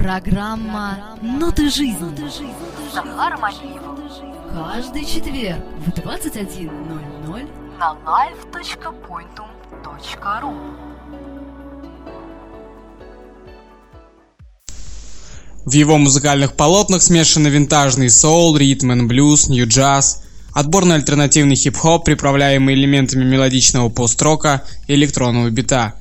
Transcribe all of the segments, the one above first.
Программа «Ноты жизни». Захар Малиев Каждый четверг в 21.00 на live.pointum.ru В его музыкальных полотнах смешаны винтажный соул, ритм and блюз, нью-джаз, отборный альтернативный хип-хоп, приправляемый элементами мелодичного пост-рока и электронного бита.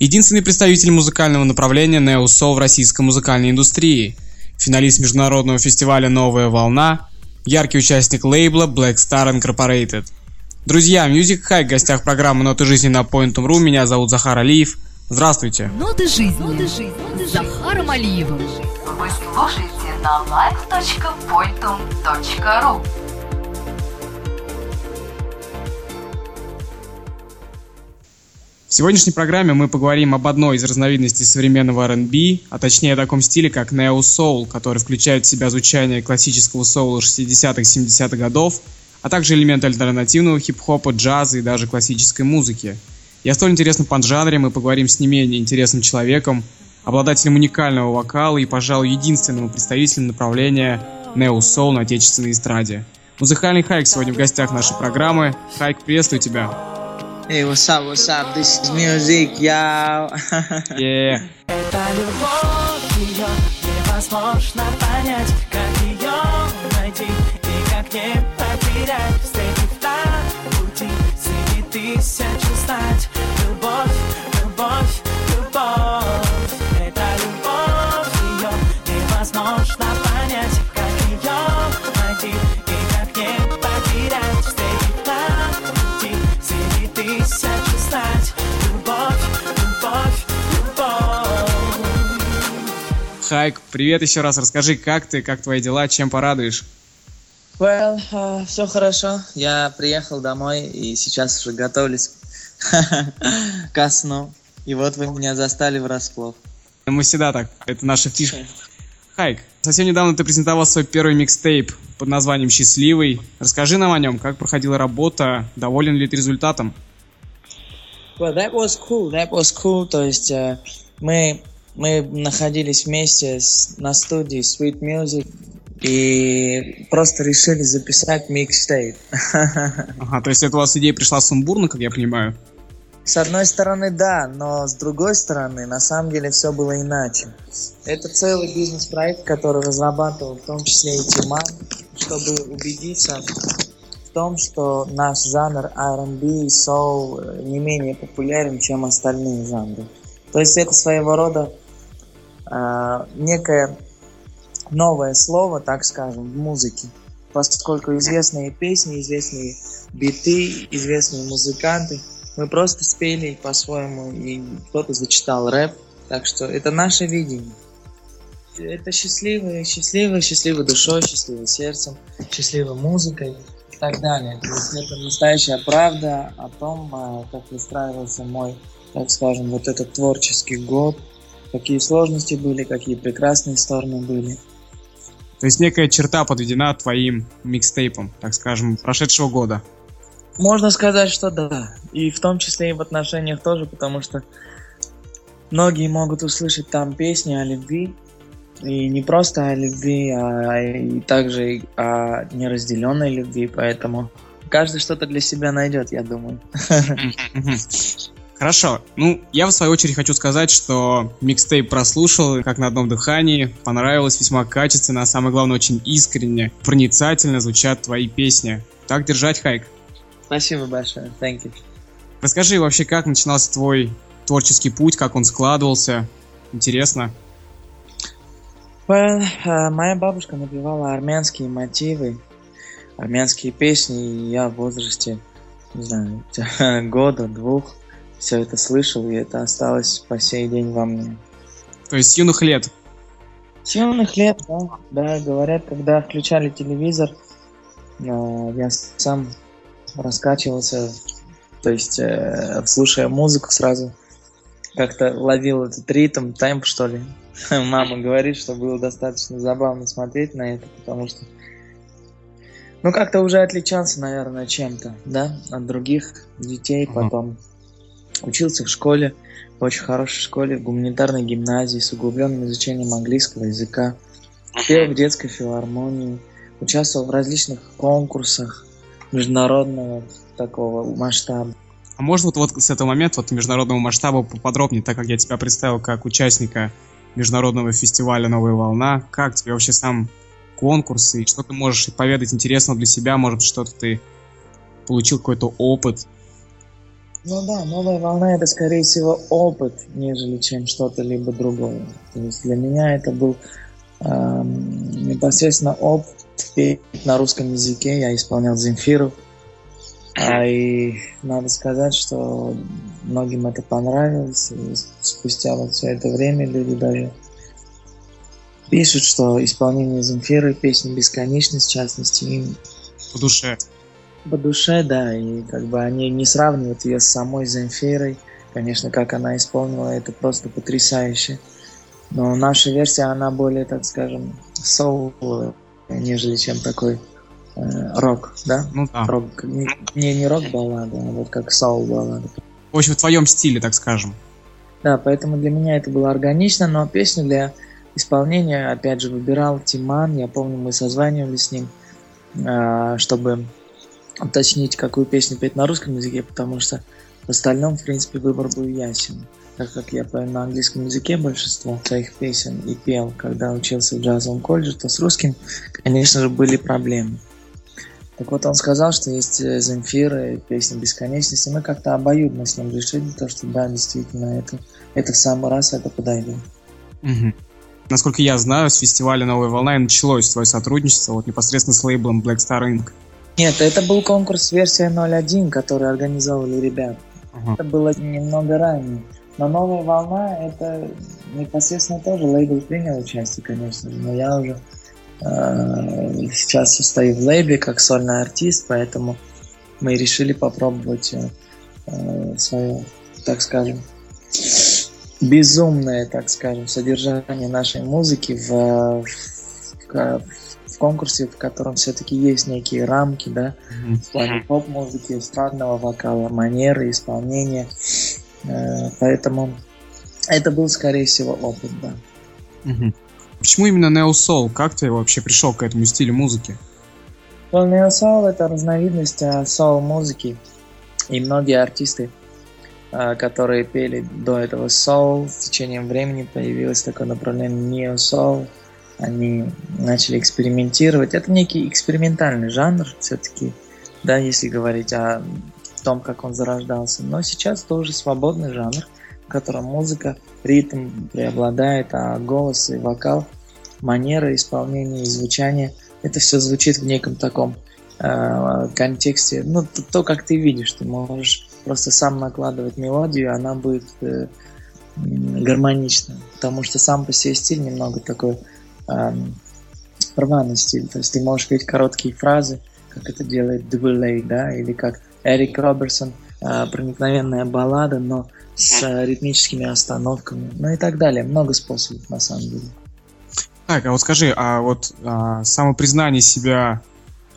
Единственный представитель музыкального направления нео-соул в российской музыкальной индустрии, финалист международного фестиваля «Новая волна», яркий участник лейбла Black Star Incorporated. Друзья, Music High в гостях программы «Ноты жизни» на Point.ru. Меня зовут Захар Алиев. Здравствуйте. «Ноты жизни» с Захаром Алиевым. Вы слушаете на live.pointum.ru сегодняшней программе мы поговорим об одной из разновидностей современного R&B, а точнее о таком стиле, как Neo Soul, который включает в себя звучание классического соула 60-х 70-х годов, а также элементы альтернативного хип-хопа, джаза и даже классической музыки. О столь интересном поджанре мы поговорим с не менее интересным человеком, обладателем уникального вокала и, пожалуй, единственным представителем направления Neo Soul на отечественной эстраде. Музыкальный Хайк сегодня в гостях нашей программы. Хайк, приветствую тебя. Hey, what's up, what's up? This is music, yo. Yeah. Это любовь, ее невозможно понять Как ее найти и как не потерять Хайк, привет еще раз. Расскажи, как ты, как твои дела, чем порадуешь? Well, все хорошо. Я приехал домой и сейчас уже готовлюсь ко сну. И вот вы меня застали врасплох. Мы всегда так, это наша фишка. Хайк, совсем недавно ты презентовал свой первый микстейп под названием «Счастливый». Расскажи нам о нем, как проходила работа, доволен ли ты результатом? Well, that was cool, that was cool. То есть э, мы, мы находились вместе с- на студии Sweet Music и просто решили записать микстейп. Ага, то есть это у вас идея пришла сумбурно, как я понимаю? С одной стороны, да, но с другой стороны, на самом деле все было иначе. Это целый бизнес-проект, который разрабатывал в том числе и Тиман, чтобы убедиться в том, что наш жанр R&B и соул э, не менее популярен, чем остальные жанры. То есть это своего рода э, некое новое слово, так скажем, в музыке. Поскольку известные песни, известные биты, известные музыканты, мы просто спели по-своему, и кто-то зачитал рэп. Так что это наше видение. Это счастливый, счастливый, счастливой душой, счастливым сердцем, счастливой музыкой и так далее. То есть это настоящая правда о том, а, как выстраивался мой, так скажем, вот этот творческий год, какие сложности были, какие прекрасные стороны были. То есть некая черта подведена твоим микстейпом, так скажем, прошедшего года. Можно сказать, что да. И в том числе и в отношениях тоже, потому что многие могут услышать там песни о любви. И не просто о любви, а и также и о неразделенной любви. Поэтому каждый что-то для себя найдет, я думаю. Хорошо. Ну, я в свою очередь хочу сказать, что микстейп прослушал как на одном дыхании, понравилось весьма качественно, а самое главное, очень искренне, проницательно звучат твои песни. Так держать, Хайк. Спасибо большое. Thank you. Расскажи вообще, как начинался твой творческий путь, как он складывался. Интересно. Well, э, моя бабушка напевала армянские мотивы, армянские песни, и я в возрасте, не знаю, года, двух все это слышал, и это осталось по сей день во мне. То есть с юных лет. С юных лет, да, да, говорят, когда включали телевизор, э, я сам раскачивался, то есть, э, слушая музыку сразу, как-то ловил этот ритм, темп, что ли. Мама говорит, что было достаточно забавно смотреть на это, потому что, ну, как-то уже отличался, наверное, чем-то, да, от других детей потом. Учился в школе, в очень хорошей школе, в гуманитарной гимназии с углубленным изучением английского языка. Пел в детской филармонии, участвовал в различных конкурсах международного такого масштаба. А можно вот, вот с этого момента, вот международного масштаба поподробнее, так как я тебя представил как участника международного фестиваля «Новая волна». Как тебе вообще сам конкурс и что ты можешь поведать интересного для себя? Может, что-то ты получил какой-то опыт? Ну да, новая волна это скорее всего опыт, нежели чем что-то либо другое. То есть для меня это был эм, непосредственно опыт петь на русском языке. Я исполнял Земфиру. А, и надо сказать, что многим это понравилось. И спустя вот все это время люди даже пишут, что исполнение Земфиры, песни «Бесконечность», в частности, им по душе. По душе, да, и как бы они не сравнивают ее с самой Земфирой. Конечно, как она исполнила, это просто потрясающе. Но наша версия, она более, так скажем, соуловая, нежели чем такой э, рок, да? Ну да. Рок, не, не рок-баллада, а вот как соул-баллада. В общем, в твоем стиле, так скажем. Да, поэтому для меня это было органично, но песню для исполнения, опять же, выбирал Тиман. Я помню, мы созванивались с ним, э, чтобы уточнить, какую песню петь на русском языке, потому что в остальном, в принципе, выбор был ясен. Так как я пою на английском языке большинство своих песен и пел, когда учился в джазовом колледже, то с русским, конечно же, были проблемы. Так вот, он сказал, что есть э, Земфира и песня «Бесконечность», и мы как-то обоюдно с ним решили, то, что да, действительно, это, это в самый раз это подойдет. Угу. Насколько я знаю, с фестиваля «Новая волна» и началось твое сотрудничество вот непосредственно с лейблом Black Star Inc. Нет, это был конкурс версия 01, который организовали ребята. Ага. Это было немного ранее. Но новая волна это непосредственно тоже лейбл принял участие, конечно. Но я уже э, сейчас состою в лейбле как сольный артист, поэтому мы решили попробовать э, свое, так скажем, безумное, так скажем, содержание нашей музыки в, в, в конкурсе, в котором все-таки есть некие рамки, да, в плане поп-музыки, эстрадного вокала, манеры, исполнения. Э, Поэтому это был, скорее всего, опыт, да. Почему именно Neo Soul? Как ты вообще пришел к этому стилю музыки? Well, Neo-Soul это разновидность а, соул-музыки. И многие артисты, а, которые пели до этого соул, с течением времени появилось такое направление Neo-Soul. Они начали экспериментировать. Это некий экспериментальный жанр все-таки, да, если говорить о том, как он зарождался. Но сейчас тоже свободный жанр, в котором музыка, ритм преобладает, а голос и вокал, манера исполнения и звучание, это все звучит в неком таком э, контексте. Ну, то, то, как ты видишь, ты можешь просто сам накладывать мелодию, она будет э, гармонична. Потому что сам по себе стиль немного такой эм, рваный стиль. То есть ты можешь петь короткие фразы, как это делает Дублей, да, или как Эрик Роберсон, э, проникновенная баллада, но с э, ритмическими остановками, ну и так далее. Много способов на самом деле. Так, а вот скажи, а вот а, самопризнание себя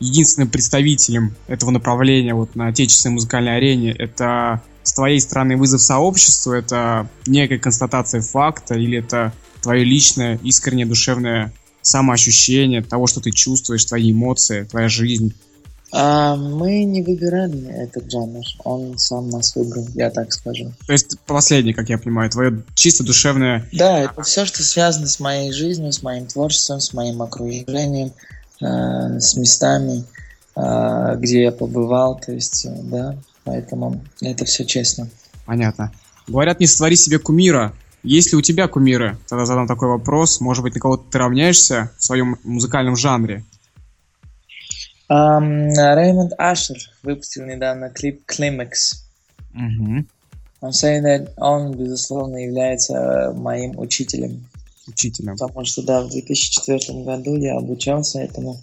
единственным представителем этого направления вот на отечественной музыкальной арене, это с твоей стороны вызов сообществу, это некая констатация факта, или это твое личное, искреннее, душевное самоощущение того, что ты чувствуешь, твои эмоции, твоя жизнь? А, мы не выбирали этот жанр, он сам нас выбрал, я так скажу. То есть последнее, как я понимаю, твое чисто душевное... Да, это все, что связано с моей жизнью, с моим творчеством, с моим окружением, э, с местами, э, где я побывал, то есть, э, да, поэтому это все честно. Понятно. Говорят, не сотвори себе кумира. Есть ли у тебя кумиры? Тогда задам такой вопрос. Может быть, на кого-то ты равняешься в своем музыкальном жанре? Реймонд Ашер выпустил недавно клип «Climax». Угу. Он saying that он, безусловно, является э, моим учителем. Учителем. Потому что, да, в 2004 году я обучался этому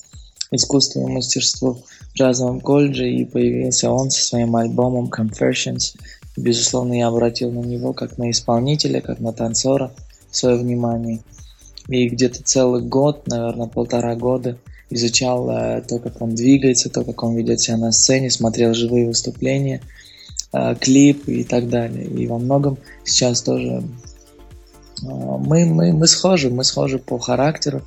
искусству и мастерству в джазовом колледже, и появился он со своим альбомом Confessions. Безусловно, я обратил на него как на исполнителя, как на танцора свое внимание. И где-то целый год, наверное, полтора года изучал э, то, как он двигается, то, как он ведет себя на сцене, смотрел живые выступления. э, клипы и так далее. И во многом сейчас тоже э, мы, мы, мы схожи, мы схожи по характеру,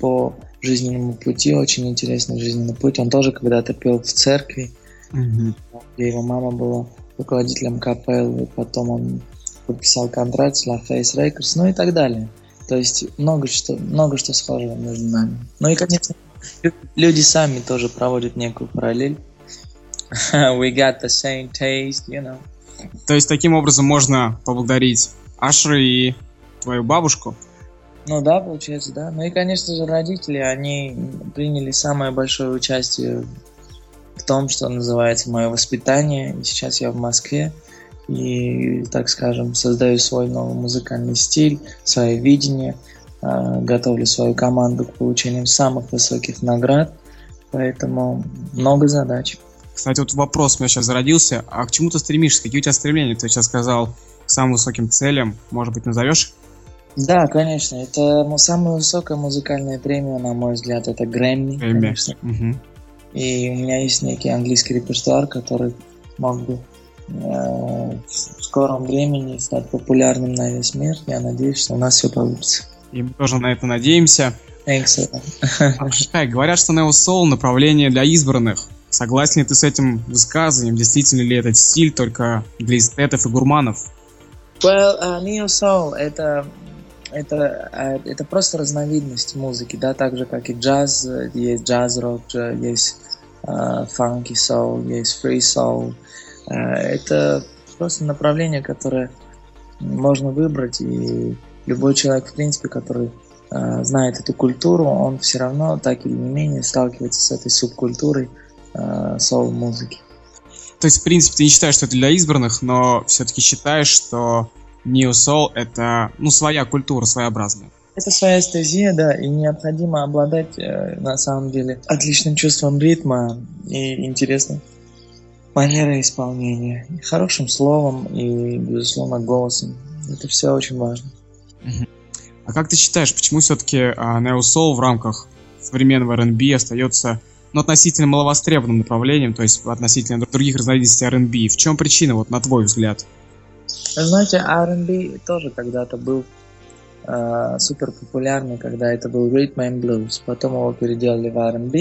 по жизненному пути, очень интересный жизненный путь. Он тоже когда-то пел в церкви, Мгм. где его мама была руководителем капеллы, потом он подписал контракт с La Face Records, ну и так далее. То есть много что, много что схожего между нами. Ну и, конечно, лю- люди сами тоже проводят некую параллель. We got the same taste, you know. То есть таким образом можно поблагодарить Ашера и твою бабушку. Ну да, получается, да. Ну и, конечно же, родители, они приняли самое большое участие в том, что называется мое воспитание. И сейчас я в Москве и, так скажем, создаю свой новый музыкальный стиль, свое видение, э, готовлю свою команду к получению самых высоких наград. Поэтому много задач. Кстати, вот вопрос у меня сейчас зародился. А к чему ты стремишься? Какие у тебя стремления? Ты сейчас сказал к самым высоким целям. Может быть, назовешь? Да, конечно, это ну, самая высокая музыкальная премия, на мой взгляд, это Грэмми, Грэмми. конечно. Мгм. И у меня есть некий английский репертуар, который мог бы э, в скором времени стать популярным на весь мир. Я надеюсь, что у нас все получится. И мы тоже на это надеемся. Thanks. Говорят, что Neo Soul направление для избранных. Согласен ли ты с этим высказыванием? Действительно ли этот стиль только для эстетов и гурманов? Well, uh, Neo Soul это это, э, это просто разновидность музыки, да, так же как и джаз, э, есть джаз-рок, дж- есть фанки соул, есть фри соул. Это просто направление, которое можно выбрать, и любой человек, в принципе, который э, знает эту культуру, он все равно так или не менее сталкивается с этой субкультурой э, соул-музыки. То есть, в принципе, ты не считаешь, что это для избранных, но все-таки считаешь, что Neo Soul это, ну, своя культура, своеобразная. Это своя эстезия, да, и необходимо обладать, э, на самом деле, отличным чувством ритма и интересной манерой исполнения, и хорошим словом и, безусловно, голосом. Это все очень важно. А как ты считаешь, почему все-таки Neo Soul в рамках современного R&B остается ну, относительно маловостребованным направлением, то есть относительно других разновидностей R&B? В чем причина, вот на твой взгляд? Знаете, R&B тоже когда-то был э, супер популярный, когда это был Rhythm and Blues. Потом его переделали в R&B,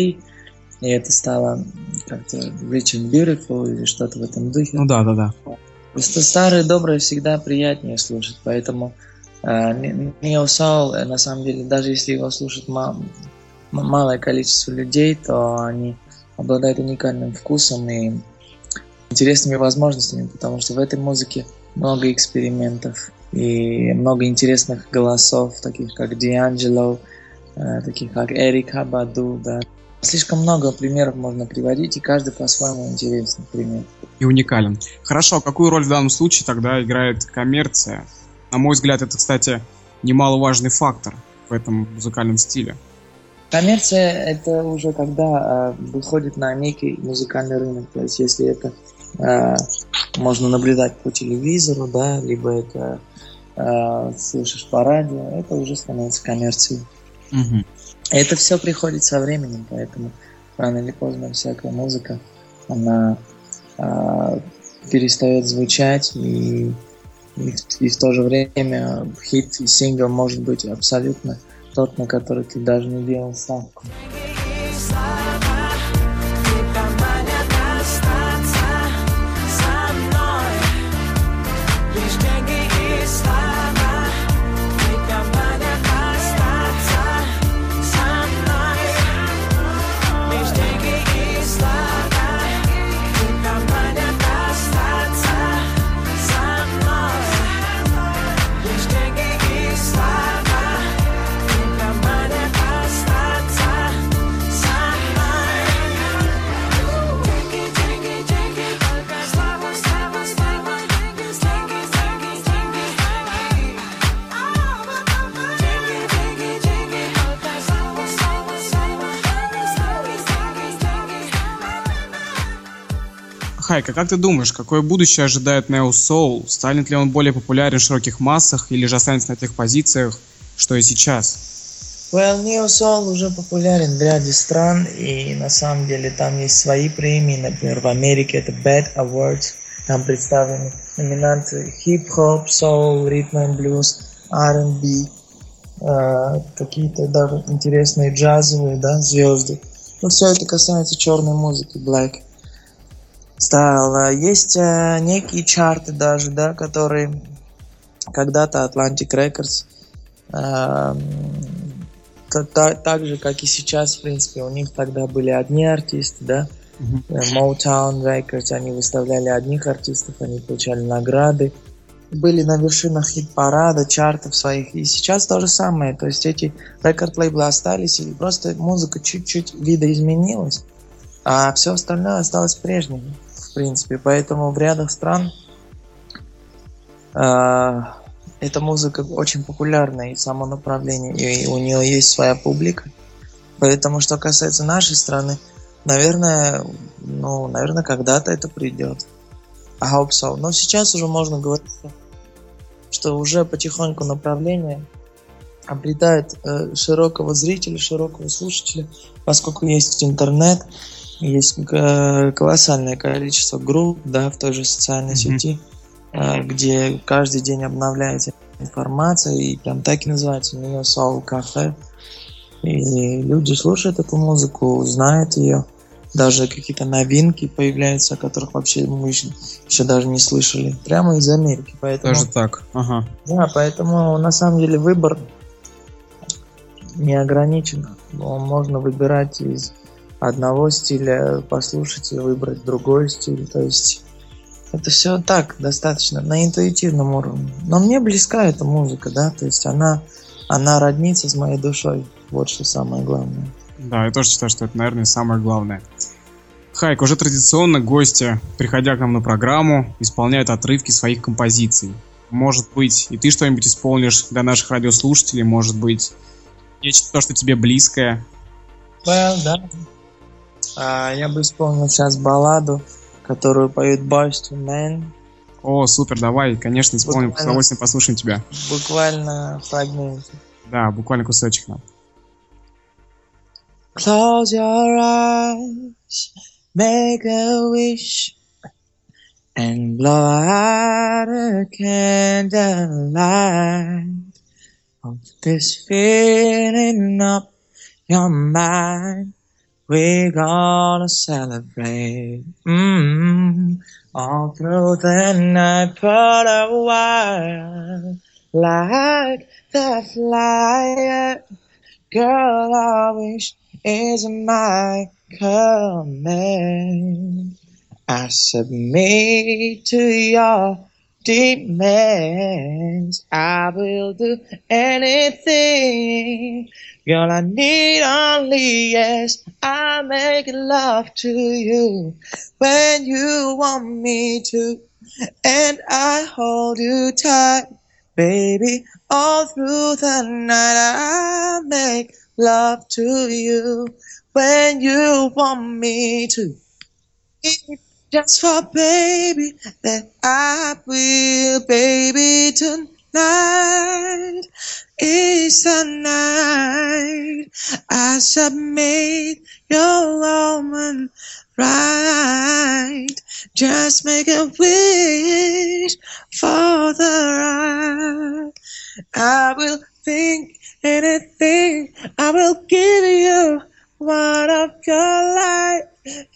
и это стало как-то Rich and Beautiful или что-то в этом духе. Ну да, да, да. Просто старое доброе всегда приятнее слушать, поэтому э, Neo Soul, э, на самом деле, даже если его слушает ма- м- малое количество людей, то они обладают уникальным вкусом и интересными возможностями, потому что в этой музыке много экспериментов и много интересных голосов, таких как D'Angelo, э, таких как Эрик Абаду, да. Слишком много примеров можно приводить, и каждый по-своему интересный пример. И уникален. Хорошо, а какую роль в данном случае тогда играет коммерция? На мой взгляд, это, кстати, немаловажный фактор в этом музыкальном стиле. Коммерция это уже когда э, выходит на некий музыкальный рынок. То есть если это э, можно наблюдать по телевизору, да, либо это э, слышишь по радио, это уже становится коммерцией. Мгм. Это все приходит со временем, поэтому рано или поздно всякая музыка, она э, перестает звучать и, и, в- и в то же время хит и сингл может быть абсолютно тот, на который ты даже не делал ставку. Хайка, как ты думаешь, какое будущее ожидает Neo Soul? Станет ли он более популярен в широких массах или же останется на тех позициях, что и сейчас? Well, Neo Soul уже популярен в ряде стран, и на самом деле там есть свои премии, например, в Америке это Bad Awards, Там представлены номинанты хип-хоп, соул, ритм и блюз, R&B, э, какие-то даже интересные джазовые, да, звезды. Ну, все это касается черной музыки, black А Есть э, некие чарты даже, да, которые когда-то Atlantic Records эм, та- та- так же, как и сейчас, в принципе, у них тогда были одни артисты, да. Э, Motown Records, они выставляли одних артистов, они получали награды, были на вершинах хит-парада, чартов своих, и сейчас то же самое, то есть эти рекорд-лейблы остались, и просто музыка чуть-чуть видоизменилась, а все остальное осталось прежним, принципе, поэтому в рядах стран э, эта музыка очень популярна, и само направление, и у нее есть своя публика, поэтому, что касается нашей страны, Наверное, ну, наверное, когда-то это придет. I hope so. Но сейчас уже можно говорить, что- уже потихоньку направление обретает э, широкого зрителя, широкого слушателя, поскольку есть интернет, есть э, колоссальное количество групп, да, в той же социальной Мгм. сети, э, где каждый день обновляется информация, и прям так и называется Neo Soul Cafe. И люди слушают эту музыку, знают ее. Даже какие-то новинки появляются, о которых вообще мы еще, еще даже не слышали. Прямо из Америки. Поэтому, Даже так. Ага. да, поэтому на самом деле выбор не ограничен. Но Можно выбирать из одного стиля, послушать и выбрать другой стиль. То есть это все так, достаточно на интуитивном уровне. Но мне близка эта музыка, да, то есть она, она роднится с моей душой. Вот что самое главное. Да, я тоже считаю, что это, наверное, самое главное. Хайк, уже традиционно гости, приходя к нам на программу, исполняют отрывки своих композиций. Может быть, и ты что-нибудь исполнишь для наших радиослушателей, может быть, нечто, то, что тебе близкое. Well, да. А, я бы исполнил сейчас балладу, которую поет Boys to Men. О, супер, давай, конечно, исполним, с Буквально. удовольствием послушаем тебя. Буквально фрагмент. Да, буквально кусочек нам. Close your eyes, make a wish, and blow out a candlelight. Of this feeling up your mind, we're gonna celebrate. mm All through the night, put a while, like the flyer. Girl, I wish is my command. I submit to your demands. I will do anything. Girl, I need only yes. I make love to you when you want me to, and I hold you tight. Baby, all through the night I make love to you when you want me to. Just for baby that I will, baby, tonight is the night I submit your woman right. Just make a wish for the right. I will think anything. I will give you one of your life,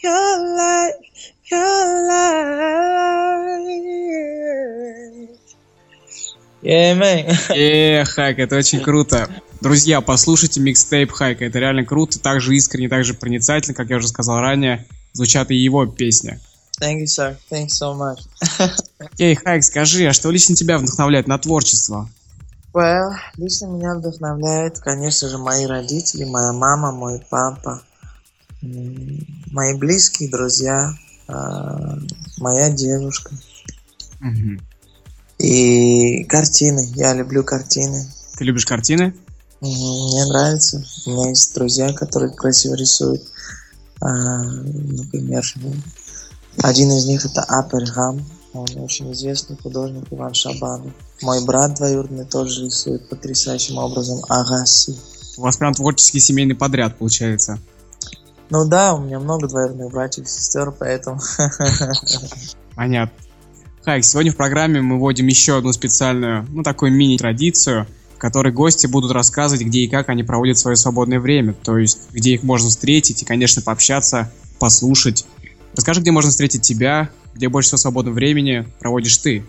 your life, your life. Yeah, man. Хайк, это очень круто. Друзья, послушайте микстейп Хайка, это реально круто, так же искренне, так же проницательно, как я уже сказал ранее, звучат и его песни. Thank you, sir. Thanks so much. Окей, Хайк, скажи, а что лично тебя вдохновляет на творчество? Well, лично меня вдохновляет, конечно же, мои родители, моя мама, мой папа, мои близкие друзья, а, моя девушка Мгм. и картины. Я люблю картины. Ты любишь картины? Мне нравится. У меня есть друзья, которые красиво рисуют. А, Например, один из них это Апергам. Он очень известный художник Иван Шабанов. Мой брат двоюродный тоже рисует потрясающим образом Агаси. У вас прям творческий семейный подряд получается. Ну да, у меня много двоюродных братьев и сестер, поэтому... Понятно. Хайк, сегодня в программе мы вводим еще одну специальную, ну, такую мини-традицию, в которой гости будут рассказывать, где и как они проводят свое свободное время, то есть где их можно встретить и, конечно, пообщаться, послушать. Расскажи, где можно встретить тебя, где больше всего свободного времени проводишь ты.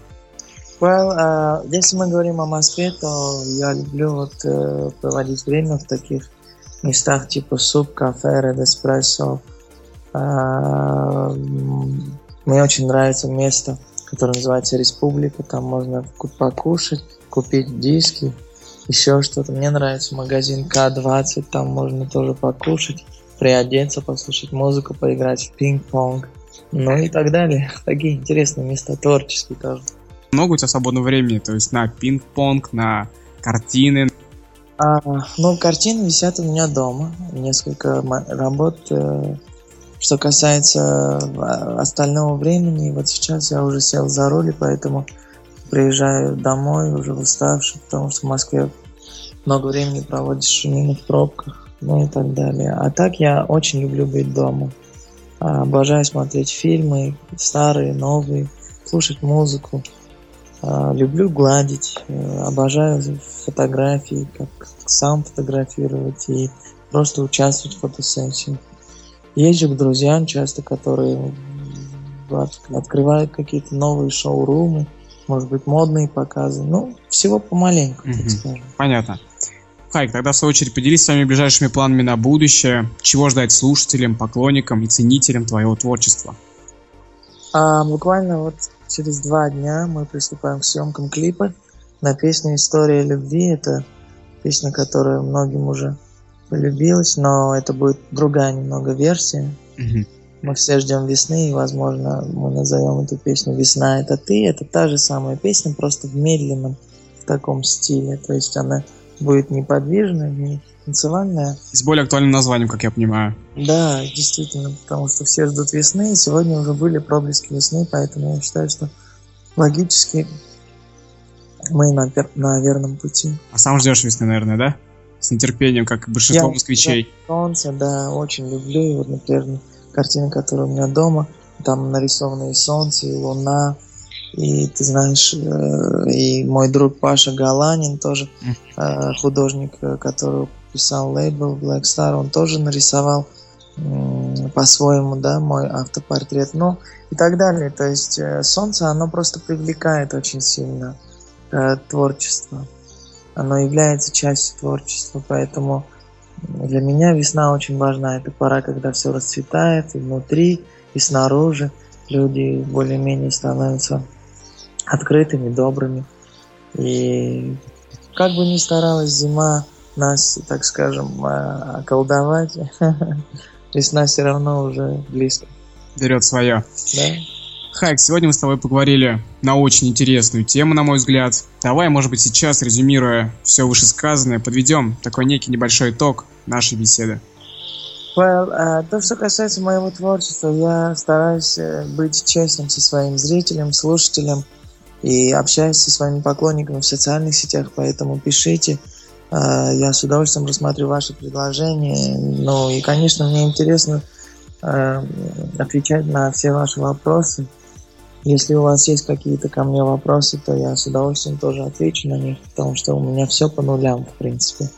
Well, а, если мы говорим о Москве, то я люблю вот э, проводить время в таких местах типа суп, кафе, Red Espresso. А, Мне очень нравится место, которое называется Республика. Там можно ку- покушать, купить диски, еще что-то. Мне нравится магазин К20, там можно тоже покушать, приодеться, послушать музыку, поиграть в пинг-понг. Ну и так далее. Такие интересные места, творческие тоже. Много у тебя свободного времени, то есть на пинг-понг, на картины. А, ну, картины висят у меня дома. Несколько работ. э, Что касается а, остального времени, вот сейчас я уже сел за руль, и поэтому приезжаю домой уже уставший, потому что в Москве много времени проводишь именно в пробках, ну и так далее. А так я очень люблю быть дома. А, Обожаю смотреть фильмы, старые, новые, слушать музыку. А, Люблю гладить, э, обожаю фотографии, как сам фотографировать и просто участвовать в фотосессиях. Езжу к друзьям часто, которые открывают какие-то новые шоурумы, может быть, модные показы. Ну, всего помаленьку, так Мгм. скажем. Понятно. Хайк, тогда в свою очередь поделись своими ближайшими планами на будущее, чего ждать слушателям, поклонникам и ценителям твоего творчества. А, буквально вот через два дня мы приступаем к съемкам клипа на песню «История любви». Это песня, которая многим уже полюбилась, но это будет другая немного версия. Мгм. Мы все ждем весны, и, возможно, мы назовем эту песню «Весна – это ты». Это та же самая песня, просто в медленном в таком стиле. То есть она будет неподвижная, не танцевальная. С более актуальным названием, как я понимаю. Да, действительно, потому что все ждут весны, и сегодня уже были проблески весны, поэтому я считаю, что логически мы на, пер- на верном пути. А сам ждешь весны, наверное, да? С нетерпением, как большинство Я- москвичей. Солнце, да, очень люблю. И вот, например, картина, которая у меня дома, там нарисовано и солнце, и луна, и ты знаешь, э, и мой друг Паша Галанин тоже э, художник, э, который писал лейбл Black Star, он тоже нарисовал по-своему, да, мой автопортрет, ну и так далее. То есть солнце, оно просто привлекает очень сильно творчество. Оно является частью творчества, поэтому для меня весна очень важна. Это пора, когда все расцветает и внутри, и снаружи. Люди более-менее становятся открытыми, добрыми. И как бы ни старалась зима нас, так скажем, э, околдовать, весна все равно уже близко. Берет свое. Да? Хайк, сегодня мы с тобой поговорили на очень интересную тему, на мой взгляд. Давай, может быть, сейчас, резюмируя все вышесказанное, подведем такой некий небольшой итог нашей беседы. Well, а, то, что касается моего творчества, я стараюсь э, быть честным со своим зрителем, слушателем и общаюсь со своими поклонниками в социальных сетях, поэтому пишите. А, Я с удовольствием рассмотрю ваши предложения. Ну и, конечно, мне интересно э, отвечать на все ваши вопросы. Если у вас есть какие-то ко мне вопросы, то я с удовольствием тоже отвечу на них, потому что у меня все по нулям, в принципе.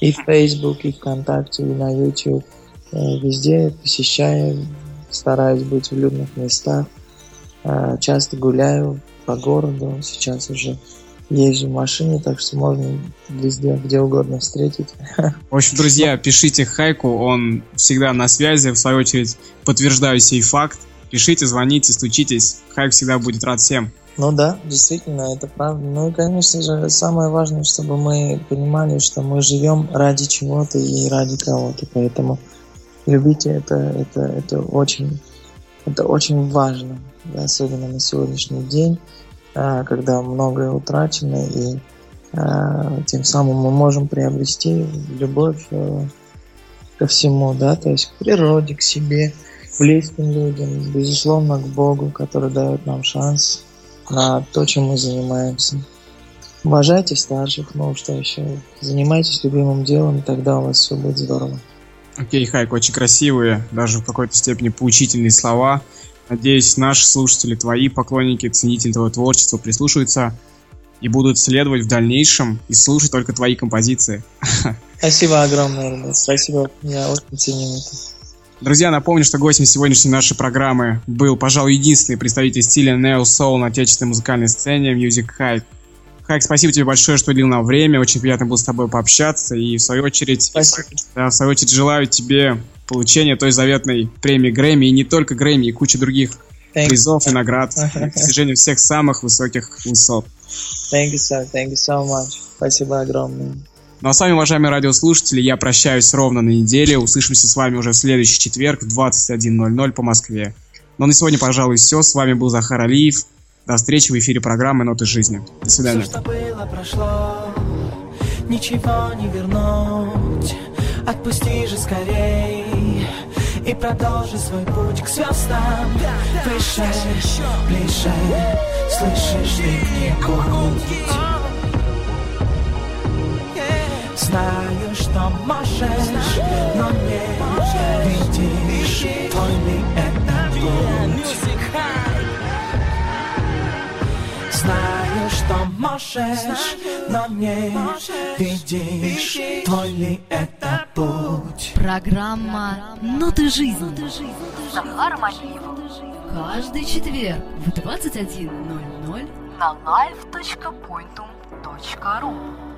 И в Facebook, и ВКонтакте, и на YouTube. Э, Везде посещаю, стараюсь быть в людных местах. Э, Часто гуляю по городу, сейчас уже езжу в машине, так что можно везде, где угодно встретить. В общем, друзья, пишите Хайку, он всегда на связи. В свою очередь, подтверждаю сей факт. Пишите, звоните, стучитесь. Хайк всегда будет рад всем. Ну да, действительно, это правда. Ну и, конечно же, самое важное, чтобы мы понимали, что мы живем ради чего-то и ради кого-то. Поэтому любите это, это, это очень, это очень важно, особенно на сегодняшний день, а, когда многое утрачено, и а, тем самым мы можем приобрести любовь э, ко всему, да, то есть к природе, к себе, близким людям, безусловно, к Богу, который дает нам шанс на то, чем мы занимаемся. Уважайте старших, ну что еще, занимайтесь любимым делом, и тогда у вас все будет здорово. Окей, Хайк, очень красивые, даже в какой-то степени поучительные слова. Надеюсь, наши слушатели, твои поклонники, ценители твоего творчества прислушаются и будут следовать в дальнейшем и слушать только твои композиции. Спасибо огромное, ребят. Спасибо. Я очень ценю это. Друзья, напомню, что гостем сегодняшней нашей программы был, пожалуй, единственный представитель стиля Neo Soul на отечественной музыкальной сцене Music Hype. Хайк, спасибо тебе большое, что уделил нам время. Очень приятно было с тобой пообщаться. И в свою очередь, Спасибо. да, в свою очередь желаю тебе получения той заветной премии Грэмми, и не только Грэмми, и кучи других Thank, призов и наград, достижения всех самых высоких высот. thank you, sir. Thank you so much. Спасибо огромное. Ну а с вами, уважаемые радиослушатели, я прощаюсь ровно на неделю. Услышимся с вами уже в следующий четверг в 21.00 по Москве. Но на сегодня, пожалуй, все. С вами был Захар Алиев. До встречи в эфире программы «Ноты жизни». До Все, свидания. что было, прошло, ничего не вернуть. Отпусти же скорей и продолжи свой путь к звездам. Выше, ближе, слышишь где-нибудь. Знаю, что можешь, но не видишь, твой ли это путь. Что можешь, но не видишь, твой ли это путь. Программа «Ноты жизни». Захаром Алиевым Каждый четверг в 21.00 на live.pointum.ru